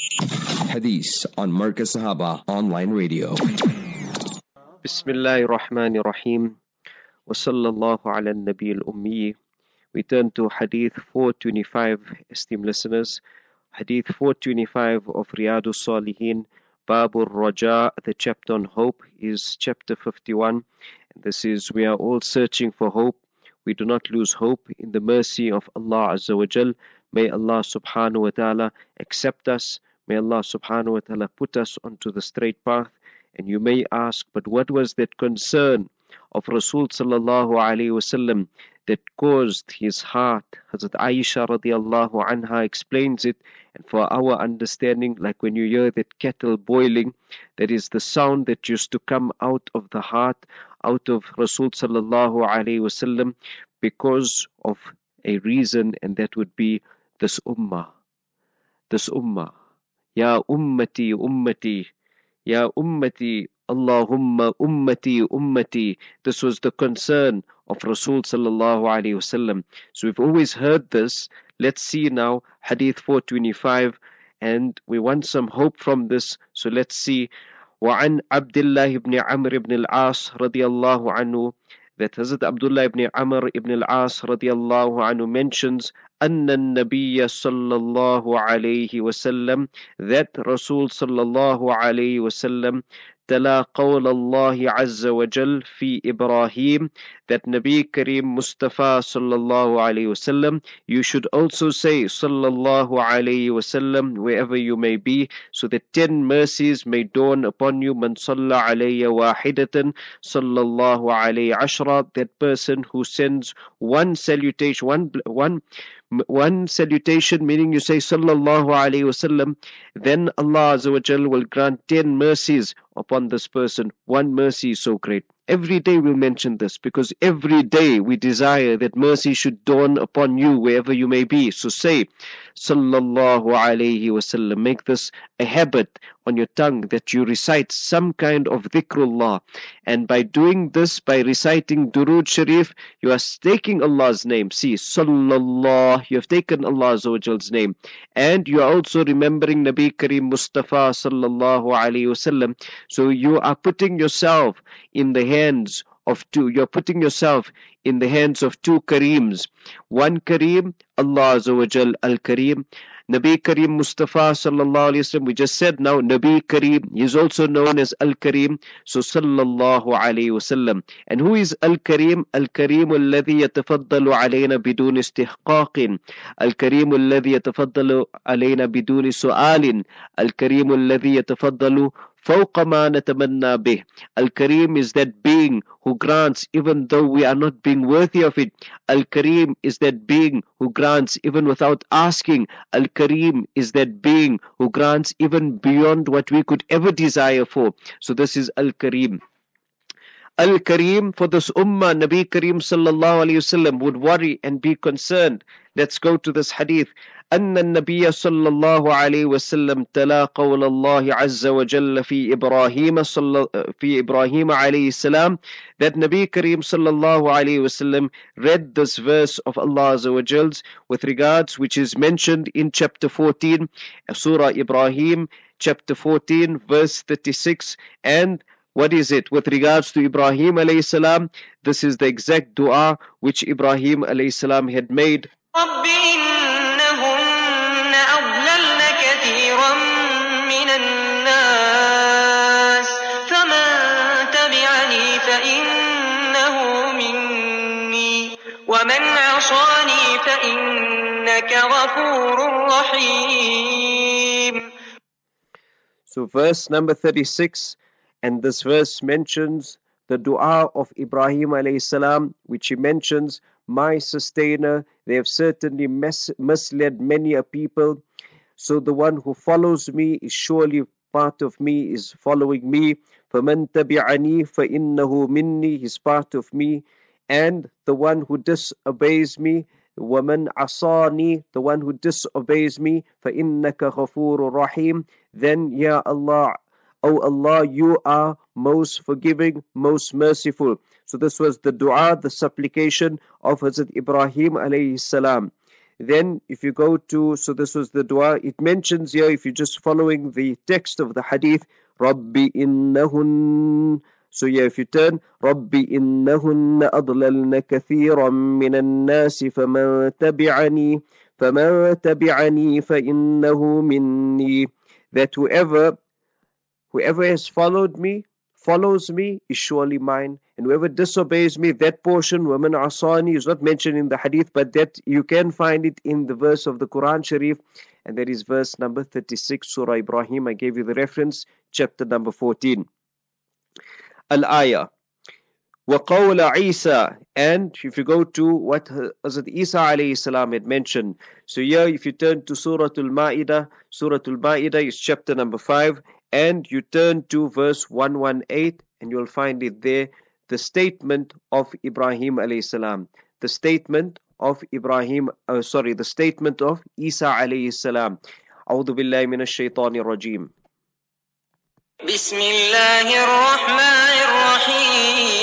Hadith on Marcus Sahaba Online Radio. Bismillahir Rahmanir Rahim. Wa sallallahu ala nabil ummi. We turn to Hadith 425, esteemed listeners. Hadith 425 of Riyadu Salihin, Babur Raja, the chapter on hope, is chapter 51. This is, we are all searching for hope. We do not lose hope in the mercy of Allah Azza wa Jal. May Allah subhanahu wa ta'ala accept us May Allah subhanahu wa ta'ala put us onto the straight path. And you may ask, but what was that concern of Rasul sallallahu alayhi wasallam that caused his heart? Hazrat Aisha radiallahu anha explains it. And for our understanding, like when you hear that kettle boiling, that is the sound that used to come out of the heart, out of Rasul sallallahu alayhi wasallam, because of a reason, and that would be this ummah. This ummah. Ya ummati ummati. Ya ummati, Allahumma ummati ummati. This was the concern of Rasul sallallahu alayhi wasallam. So we've always heard this. Let's see now Hadith 425, and we want some hope from this. So let's see. وعن عبد الله بن عمرو بن العاص رضي الله عنه that Hazrat Abdullah ibn Amr ibn al-As radiallahu anhu mentions أن النبي صلى الله عليه وسلم that Rasul صلى الله عليه وسلم تلا قول الله عز وجل في إبراهيم that Nabi Kareem Mustafa sallallahu alayhi wasallam you should also say sallallahu alayhi wasallam wherever you may be so that ten mercies may dawn upon you man salla alayya wahidatan sallallahu alayhi ashra that person who sends one salutation one one one salutation meaning you say sallallahu alayhi wasallam then Allah will grant 10 mercies upon this person one mercy is so great Every day we'll mention this because every day we desire that mercy should dawn upon you wherever you may be. So say, Sallallahu Alaihi Wasallam. Make this a habit on your tongue that you recite some kind of dhikrullah. And by doing this, by reciting Durood Sharif, you are taking Allah's name. See, Sallallahu, you have taken Allah's name. And you are also remembering Nabi Kareem Mustafa Sallallahu Alaihi Wasallam. So you are putting yourself in the hands of two. You're putting yourself in the hands of two Kareems. One Kareem, Allah Azawajal Al Kareem. Nabi Kareem Mustafa sallallahu alayhi wasallam. We just said now Nabi Kareem. He is also known as Al Kareem. So sallallahu alayhi wasallam. And who is Al Kareem? Al Kareem الذي يتفضل علينا بدون استحقاق. Al Kareem الذي يتفضل علينا بدون سؤال. Al Kareem الذي يتفضل فوق ما نتمنى به Al-Kareem is that being who grants even though we are not being worthy of it Al-Kareem is that being who grants even without asking Al-Kareem is that being who grants even beyond what we could ever desire for so this is Al-Kareem Al-Kareem for this ummah Nabi Kareem sallallahu alayhi wasallam would worry and be concerned let's go to this hadith أن النبي صلى الله عليه وسلم تلا قول الله عز وجل في إبراهيم صلى في إبراهيم عليه السلام that Nabi Kareem صلى الله عليه وسلم read this verse of Allah عز وجل with regards which is mentioned in chapter 14 Surah Ibrahim chapter 14 verse 36 and what is it with regards to Ibrahim alayhi salam this is the exact dua which Ibrahim alayhi salam had made رب إنهن أضللن كثيرا من الناس فمن تبعني فإنه مني ومن عصاني فإنك غفور رحيم So verse number 36 and this verse mentions the dua of Ibrahim alayhi salam which he mentions my sustainer they have certainly mis- misled many a people so the one who follows me is surely part of me is following me فَمَن تَبِعَنِي فَإِنَّهُ مِنِّي is part of me and the one who disobeys me وَمَنْ عَصَانِي the one who disobeys me فَإِنَّكَ غَفُورٌ رَحِيمٌ then Ya Allah O Allah, you are most forgiving, most merciful. So this was the dua, the supplication of Hazrat Ibrahim alayhi salam. Then, if you go to, so this was the dua, it mentions here, if you're just following the text of the hadith, Rabbi innahun. So, yeah, if you turn, Rabbi innahun adlalna kathiran min al-nasi faman tabi'ani, faman tabi'ani fa innahu minni. That whoever, whoever has followed me, follows me is surely mine. And whoever disobeys me, that portion, woman asani, is not mentioned in the hadith, but that you can find it in the verse of the Quran Sharif, and that is verse number 36, Surah Ibrahim. I gave you the reference, chapter number 14. Al Ayah. وقول Isa and if you go to what Hazrat Isa alayhi salam had mentioned so here if you turn to Surah Al-Ma'idah Surah Al-Ma'idah is chapter number 5 and you turn to verse 118 and you'll find it there the statement of Ibrahim alayhi salam the statement of Ibrahim uh, sorry the statement of Isa alayhi salam أعوذ بالله من الشيطان الرجيم بسم الله الرحمن الرحيم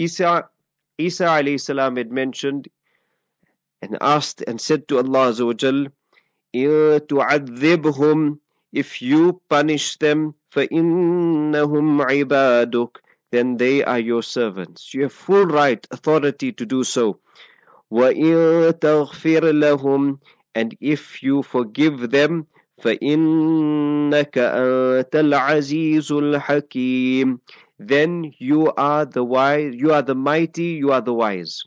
Isa Isa alayhi salam had mentioned and asked and said to Allah Azza wa Jal, إِن تُعَذِّبْهُمْ If you punish them, فَإِنَّهُمْ عِبَادُكَ Then they are your servants. You have full right, authority to do so. وَإِن تَغْفِرْ لَهُمْ And if you forgive them, فَإِنَّكَ أَنْتَ الْعَزِيزُ الْحَكِيمُ then you are the wise, you are the mighty, you are the wise.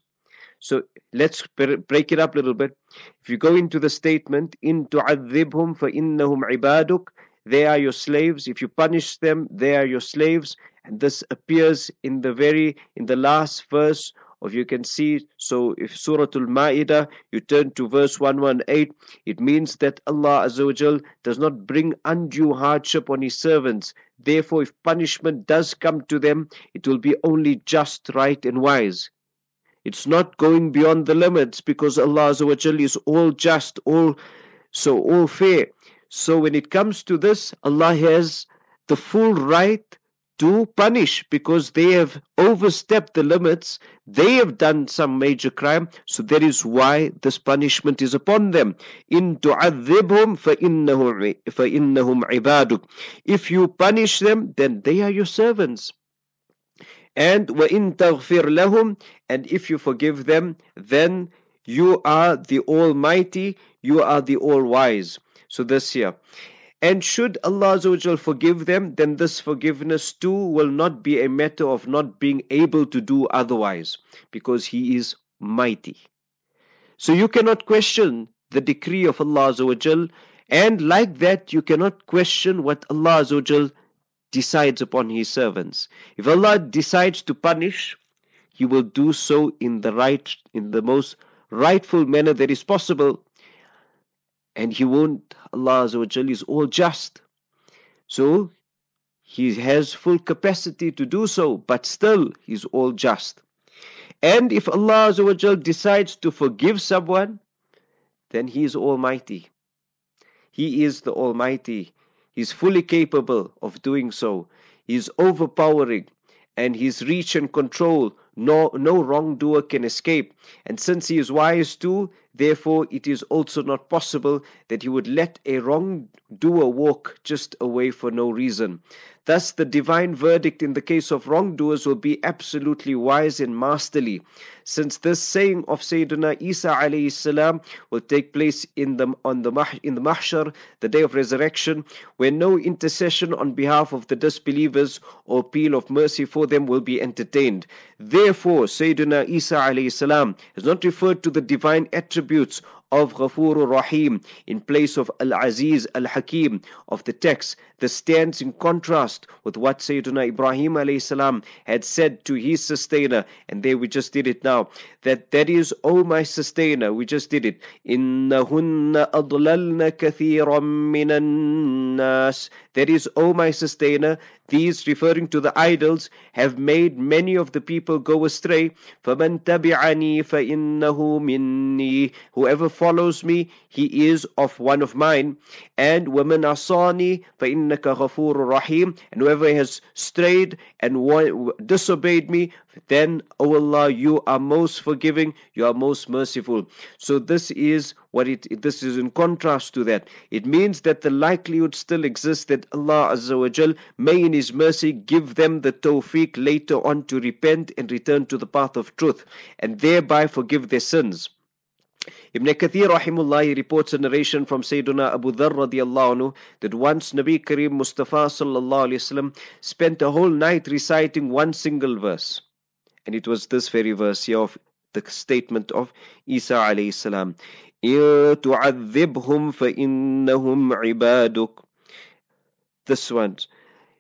So let's break it up a little bit. If you go into the statement, in tu'adhibhum fa innahum ibaduk, they are your slaves. If you punish them, they are your slaves. And this appears in the very in the last verse of you can see so if Surah Al-Ma'idah you turn to verse 118 it means that Allah Azza does not bring undue hardship on his servants therefore if punishment does come to them it will be only just right and wise it's not going beyond the limits because Allah is all just, all so all fair. So when it comes to this, Allah has the full right to punish because they have overstepped the limits. They have done some major crime. So that is why this punishment is upon them. In tu'adhibhum فَإِنَّهُمْ عِبَادُكَ If you punish them, then they are your servants. And وَإِن تَغْفِرْ لَهُمْ And if you forgive them, then you are the Almighty, you are the All-Wise. So this here. And should Allah forgive them, then this forgiveness too will not be a matter of not being able to do otherwise, because He is mighty. So you cannot question the decree of Allah and like that you cannot question what Allah decides upon his servants. If Allah decides to punish, he will do so in the right in the most rightful manner that is possible. And he won't Allah is all just. So he has full capacity to do so, but still he's all just. And if Allah decides to forgive someone, then he is almighty. He is the Almighty. He's fully capable of doing so. He's overpowering and his reach and control no, no wrongdoer can escape. And since he is wise too, therefore it is also not possible that he would let a wrongdoer walk just away for no reason. Thus, the divine verdict in the case of wrongdoers will be absolutely wise and masterly, since this saying of Sayyidina Isa alayhi salam will take place in the on the in the mahshar, the day of resurrection, where no intercession on behalf of the disbelievers or appeal of mercy for them will be entertained. Therefore, Sayyidina Isa alayhi salam is not referred to the divine attributes of Ghafur Rahim in place of Al Aziz Al Hakim of the text. This stands in contrast with what Sayyidina Ibrahim salam had said to his sustainer, and there we just did it now. That that is, O oh my sustainer, we just did it. Innahunna adlalna kathiran minan nas. That is, O my sustainer, these referring to the idols have made many of the people go astray. فَمَنْ تَبِعَنِي فَإِنَّهُ مِنِّي Whoever follows me, he is of one of mine. And وَمَنْ عَصَانِي فَإِنَّكَ غَفُورٌ رَحِيمٌ And whoever has strayed and disobeyed me, then, O Allah, you are most forgiving, you are most merciful. So this is what it this is in contrast to that. It means that the likelihood still exists that Allah Azza wa Jal may in His mercy give them the tawfiq later on to repent and return to the path of truth and thereby forgive their sins. Ibn Kathir rahimullah reports a narration from Sayyidina Abu Dharr radiallahu anhu that once Nabi Kareem Mustafa sallallahu alayhi wasallam spent a whole night reciting one single verse. And it was this very verse here of the statement of Isa alayhi salam. تعذبهم فإنهم عبادك This one.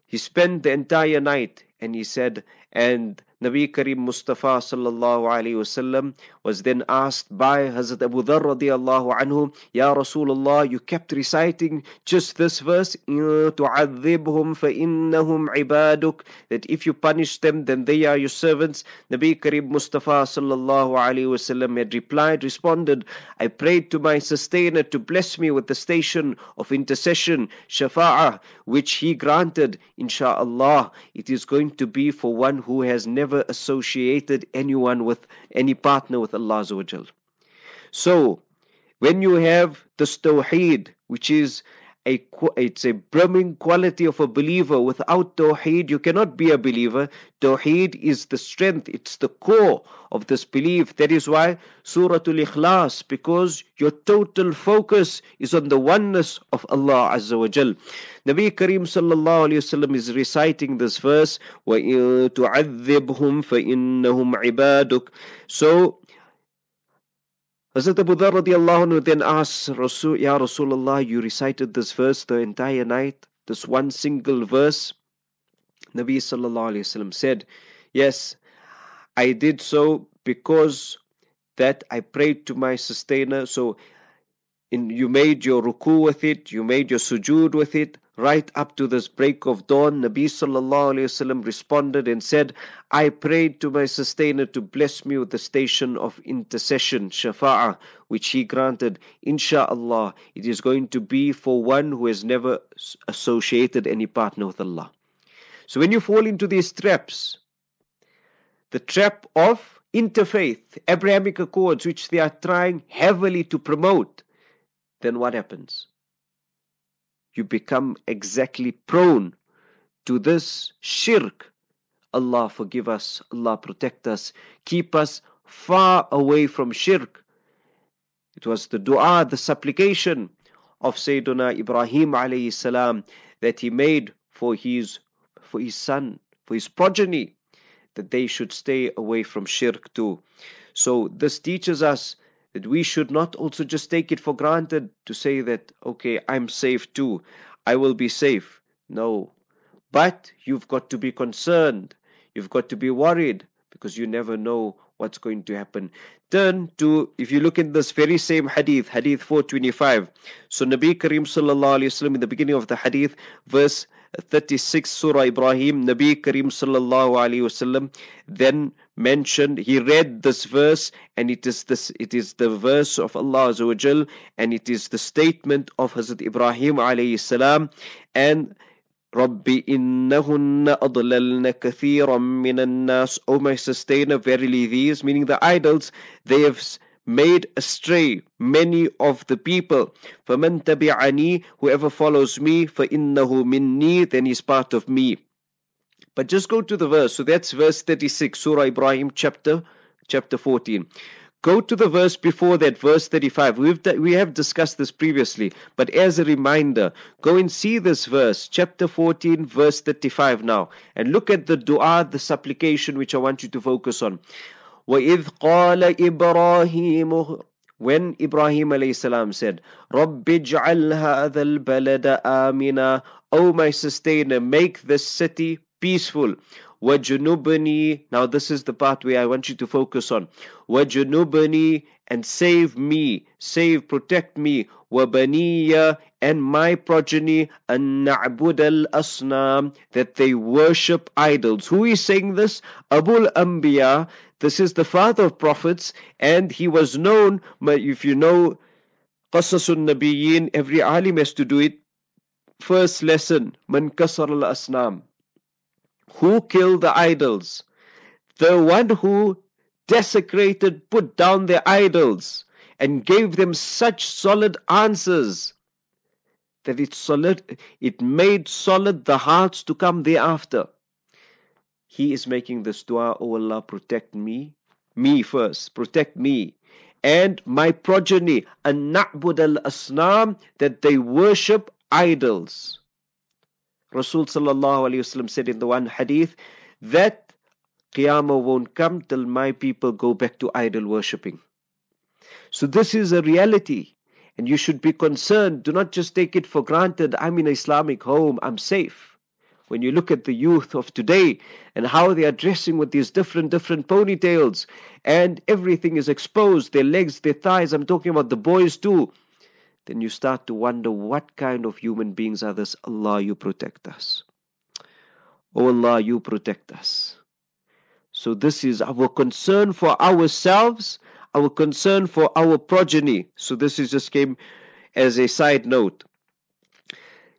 He spent the entire night and he said, and Nabi Karim Mustafa sallallahu alayhi wasallam was then asked by Hazrat Abu Dharr radiallahu anhu, Ya Rasulullah, you kept reciting just this verse, تُعَذِّبْهُمْ فَإِنَّهُمْ عِبَادُكَ That if you punish them, then they are your servants. Nabi Karim Mustafa sallallahu alayhi wasallam had replied, responded, I prayed to my sustainer to bless me with the station of intercession, shafa'ah, which he granted, insha'Allah. It is going to be for one who has never associated anyone with any partner with Allah So, when you have this tawheed, which is a it's a brimming quality of a believer. Without Tawheed, you cannot be a believer. Tawheed is the strength, it's the core of this belief. That is why Surah Al Ikhlas, because your total focus is on the oneness of Allah Azza wa Jal. Nabi Kareem sallallahu alayhi wasallam is reciting this verse, وَإِن تُعَذِّبْهُمْ فَإِنَّهُمْ عِبَادُكَ So Hazrat Abu Dhar radiallahu then asks Rasul, Ya Rasulullah, you recited this verse the entire night, this one single verse. Nabi sallallahu alayhi wasallam said, Yes, I did so because that I prayed to my sustainer. So in, you made your ruku with it, you made your sujood with it, right up to this break of dawn, Nabi sallallahu alayhi wasallam responded and said, I prayed to my sustainer to bless me with the station of intercession, shafa'ah, which he granted. Insha'Allah, it is going to be for one who has never associated any partner with Allah. So when you fall into these traps, the trap of interfaith, Abrahamic Accords, which they are trying heavily to promote, then what happens? You become exactly prone to this shirk. Allah forgive us, Allah protect us, keep us far away from shirk. It was the dua, the supplication of Sayyidina Ibrahim alayhi salam that he made for his for his son, for his progeny, that they should stay away from shirk too. So this teaches us that we should not also just take it for granted to say that, okay, I'm safe too, I will be safe. No. But you've got to be concerned, you've got to be worried because you never know what's going to happen. Turn to, if you look in this very same hadith, hadith 425. So Nabi Karim sallallahu alayhi wasallam in the beginning of the hadith, verse 36 Surah Ibrahim, Nabi Karim sallallahu alayhi wasallam then mentioned, he read this verse and it is this, it is the verse of Allah Azza and it is the statement of Hazrat Ibrahim alayhi salam and Rabbi innahunna adlalna kathiran minan nas. O my sustainer, verily these, meaning the idols, they have made astray many of the people. فَمَن تَبِعَنِي Whoever follows me, فَإِنَّهُ مِنِّي Then he's part of me. But just go to the verse. So that's verse 36, Surah Ibrahim, chapter chapter 14. Go to the verse before that, verse 35. We've we have discussed this previously, but as a reminder, go and see this verse, chapter 14, verse 35 now, and look at the dua, the supplication which I want you to focus on. وإذ قال إبراهيم when Ibrahim alayhi salam said, رَبِّ اجْعَلْ هَذَا الْبَلَدَ آمِنًا O my sustainer, make this city peaceful. وَجُنُبْنِي Now this is the part where I want you to focus on. وَجُنُبْنِي and save me, save, protect me. وَبَنِيَّ and my progeny أَن نَعْبُدَ الْأَصْنَامِ that they worship idols. Who is saying this? Abul Anbiya. This is the father of prophets and he was known, if you know Qasasun Nabiyyin, every alim has to do it. First lesson, Man Kasar al-Asnam. who killed the idols? The one who desecrated, put down their idols, and gave them such solid answers that it solid it made solid the hearts to come thereafter. He is making this dua, O Allah, protect me, me first, protect me, and my progeny, and na'bud al asnam, that they worship idols. Rasul sallallahu said in the one hadith that Qiyamah won't come till my people go back to idol worshipping. So this is a reality. And you should be concerned. Do not just take it for granted. I'm in an Islamic home. I'm safe. When you look at the youth of today and how they are dressing with these different, different ponytails and everything is exposed, their legs, their thighs, I'm talking about the boys too, then you start to wonder what kind of human beings are this? Allah, you protect us. Oh Allah, you protect us. So this is our concern for ourselves, our concern for our progeny. So this is just came as a side note.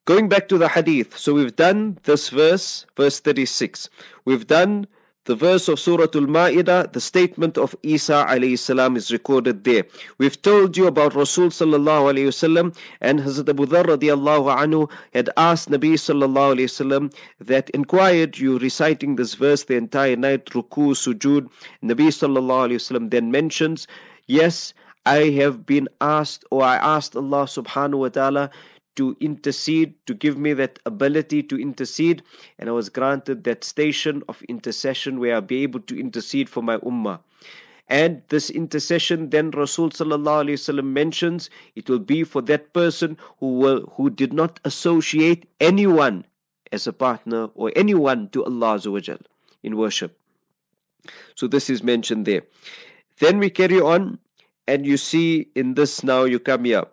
Going back to the hadith, so we've done this verse, verse 36. We've done the verse of Surah Al-Ma'idah, the statement of Isa alayhi salam is recorded there. We've told you about Rasul sallallahu alayhi wasallam and Hazrat Abu Dharr radiallahu anhu had asked Nabi sallallahu alayhi wasallam that inquired you reciting this verse the entire night, ruku, sujud. Nabi sallallahu alayhi wasallam then mentions, yes, I have been asked or I asked Allah subhanahu wa ta'ala to intercede, to give me that ability to intercede. And I was granted that station of intercession where I'll be able to intercede for my ummah. And this intercession, then Rasul mentions, it will be for that person who will, who did not associate anyone as a partner or anyone to Allah in worship. So this is mentioned there. Then we carry on, and you see in this now you come here.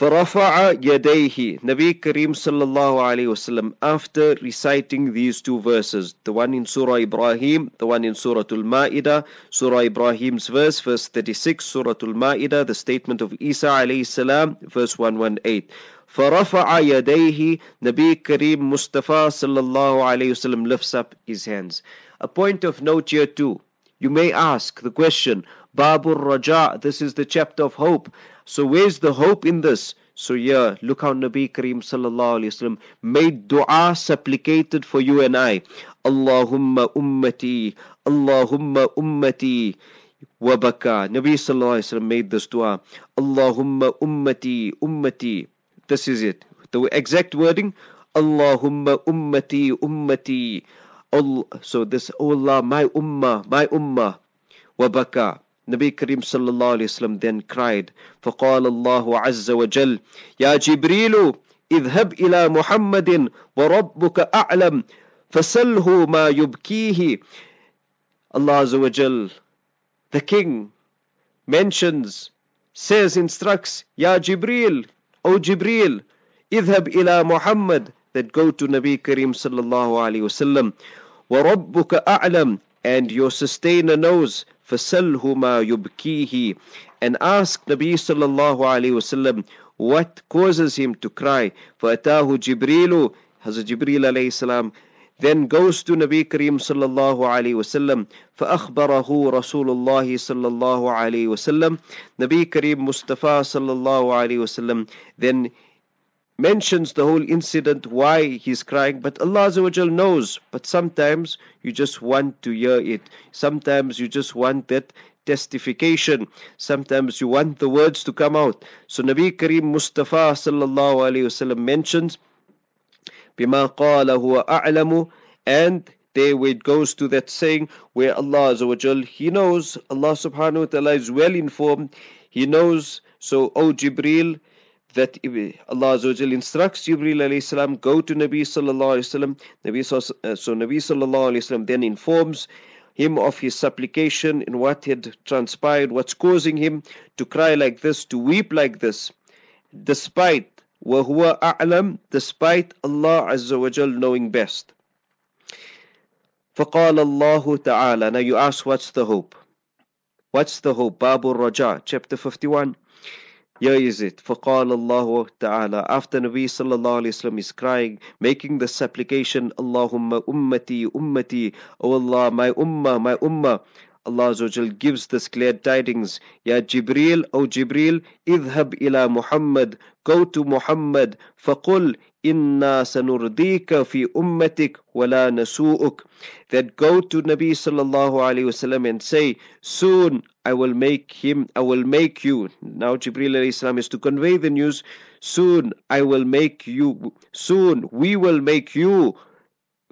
فرفع يديه Nabi Kareem sallallahu alayhi wasallam after reciting these two verses the one in Surah Ibrahim the one in Surah Al-Ma'idah Surah Ibrahim's verse verse 36 Surah Al-Ma'idah the statement of Isa alayhi salam verse 118 فرفع يديه Nabi Kareem Mustafa sallallahu alayhi wasallam lifts up his hands a point of note here too you may ask the question Babur Raja this is the chapter of hope so where's the hope in this? So yeah, look how Nabi Kareem sallallahu alayhi wasallam made dua supplicated for you and I. Allahumma ummati, Allahumma ummati. Wabaka. Nabi sallallahu alayhi wasallam made this dua. Allahumma ummati, ummati. This is it. The exact wording. Allahumma ummati, ummati. Allah, so this, oh Allah, my ummah, my ummah. Wabaka. Nabi Karim sallallahu alayhi wasallam then cried, فقال الله عز وجل يا جبريل اذهب إلى محمد وربك أعلم فسله ما يبكيه Allah Azza wa Jal, the King, mentions, says, instructs, Ya Jibreel, O Jibreel, اذهب إلى Muhammad, that go to Nabi Karim sallallahu alayhi wasallam, وَرَبُّكَ أَعْلَمُ and your sustainer knows فَسَلْهُ مَا يُبْكِيهِ and ask Nabi sallallahu alayhi wasallam what causes him to cry. فَأَتَاهُ جِبْرِيلُ Hazrat Jibreel alayhi salam then goes to Nabi Kareem sallallahu alayhi wasallam فأخبره رسول الله صلى الله عليه وسلم Nabi Kareem Mustafa sallallahu alayhi wasallam then mentions the whole incident, why he's crying, but Allah Azza knows. But sometimes you just want to hear it. Sometimes you just want that testification. Sometimes you want the words to come out. So Nabi Kareem Mustafa sallallahu alayhi wasallam mentions, بما قال هو أعلم and there where it goes to that saying where Allah Azza He knows, Allah subhanahu wa ta'ala is well informed. He knows, so O Jibreel, that Allah Azza instructs Jibreel alayhi salam, go to Nabi sallallahu alayhi wasallam. Nabi, so, uh, so Nabi sallallahu alayhi wasallam then informs him of his supplication and what had transpired, what's causing him to cry like this, to weep like this, despite وهو أعلم despite Allah Azza wa Jal knowing best. فقال الله تعالى Now you ask what's the hope? What's the hope? Babu Raja, chapter 51. Here is it. فقال الله تعالى After Nabi sallallahu alayhi wasallam is crying, making the supplication, Allahumma ummati ummati, O Allah, my ummah, my ummah. Allah Azawajal gives this clear tidings Ya Jibreel, O Jibreel, idhab ila Muhammad, go to Muhammad, faqul inna sanurdika fi ummatik wala nasu'uk. That go to Nabi sallallahu alaihi wasallam and say soon I will make him I will make you. Now Jibril alayhi salam is to convey the news soon I will make you soon we will make you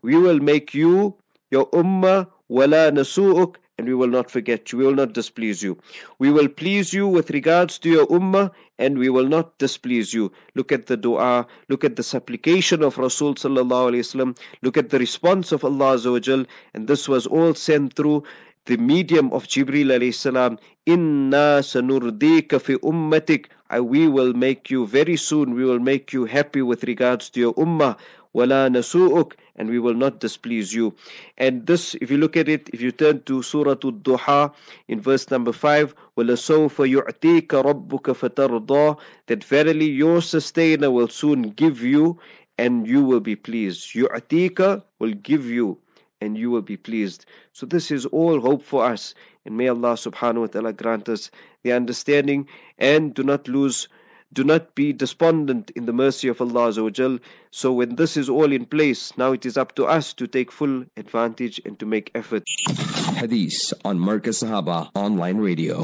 we will make you your ummah wala nasu'uk and we will not forget you. We will not displease you. We will please you with regards to your ummah and we will not displease you. Look at the dua, look at the supplication of Rasul sallallahu alaihi wasallam, look at the response of Allah azawajal, and this was all sent through the medium of Jibril alayhi salam. Inna sanurdika fi ummatik We will make you very soon. We will make you happy with regards to your ummah. Wala nasu'uk and we will not displease you. And this, if you look at it, if you turn to Surah Al-Duha in verse number 5, وَلَسَوْفَ يُعْتِيكَ رَبُّكَ فَتَرْضَى That verily your sustainer will soon give you and you will be pleased. يُعْتِيكَ will give you and you will be pleased. So this is all hope for us. And may Allah subhanahu wa ta'ala grant us the understanding and do not lose do not be despondent in the mercy of Allah Azawajal. So when this is all in place, now it is up to us to take full advantage and to make effort. Hadith on Marcus Sahaba Online Radio.